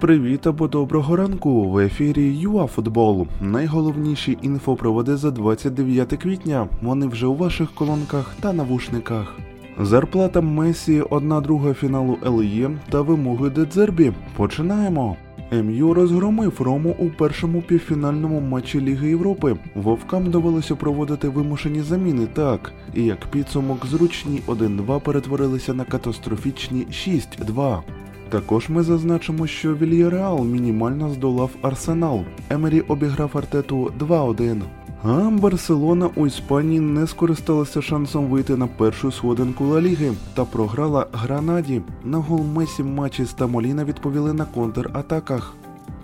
Привіт або доброго ранку. В ефірі ЮАФутбол. Найголовніші інфопроводи за 29 квітня. Вони вже у ваших колонках та навушниках. Зарплата Месі, одна друга фіналу ЛЄ та вимоги Дедзербі. Починаємо. МЮ розгромив Рому у першому півфінальному матчі Ліги Європи. Вовкам довелося проводити вимушені заміни так, і як підсумок зручні 1-2 перетворилися на катастрофічні 6-2. Також ми зазначимо, що Вільяреал мінімально здолав Арсенал. Емері обіграв Артету 2-1. А Барселона у Іспанії не скористалася шансом вийти на першу сходинку Ла Ліги та програла Гранаді. На гол Месі матчі з Тамоліна відповіли на контратаках.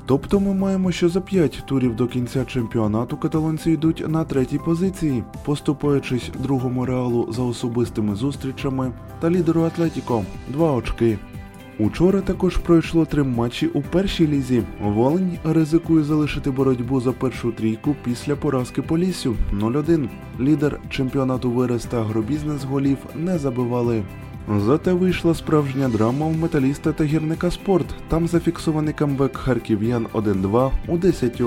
Тобто ми маємо, що за 5 турів до кінця чемпіонату каталонці йдуть на третій позиції, поступаючись другому реалу за особистими зустрічами та лідеру Атлетіко 2 очки. Учора також пройшло три матчі у першій лізі. Волинь ризикує залишити боротьбу за першу трійку після поразки по лісю 0-1. Лідер чемпіонату Верес та агробізнес голів не забивали. Зате вийшла справжня драма у металіста та гірника спорт. Там зафіксований камбек харків'ян 1-2 у 10.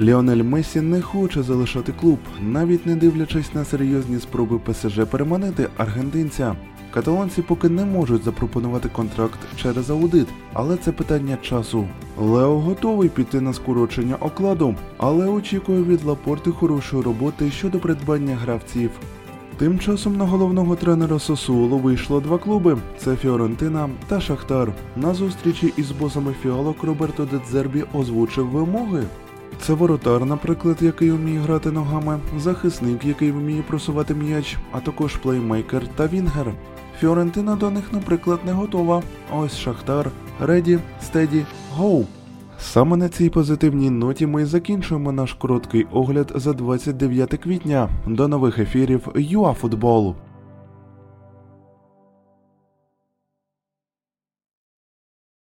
Ліонель Месі не хоче залишати клуб, навіть не дивлячись на серйозні спроби ПСЖ переманити аргентинця. Каталонці поки не можуть запропонувати контракт через аудит, але це питання часу. Лео готовий піти на скорочення окладу, але очікує від Лапорти хорошої роботи щодо придбання гравців. Тим часом на головного тренера Сосуоло вийшло два клуби: це Фіорентина та Шахтар. На зустрічі із босами фіалок Роберто Дедзербі озвучив вимоги. Це воротар, наприклад, який вміє грати ногами, захисник, який вміє просувати м'яч, а також плеймейкер та вінгер. Фіорентина до них, наприклад, не готова. Ось Шахтар, Реді, Стеді, Гоу. Саме на цій позитивній ноті ми закінчуємо наш короткий огляд за 29 квітня. До нових ефірів ЮАФутбол.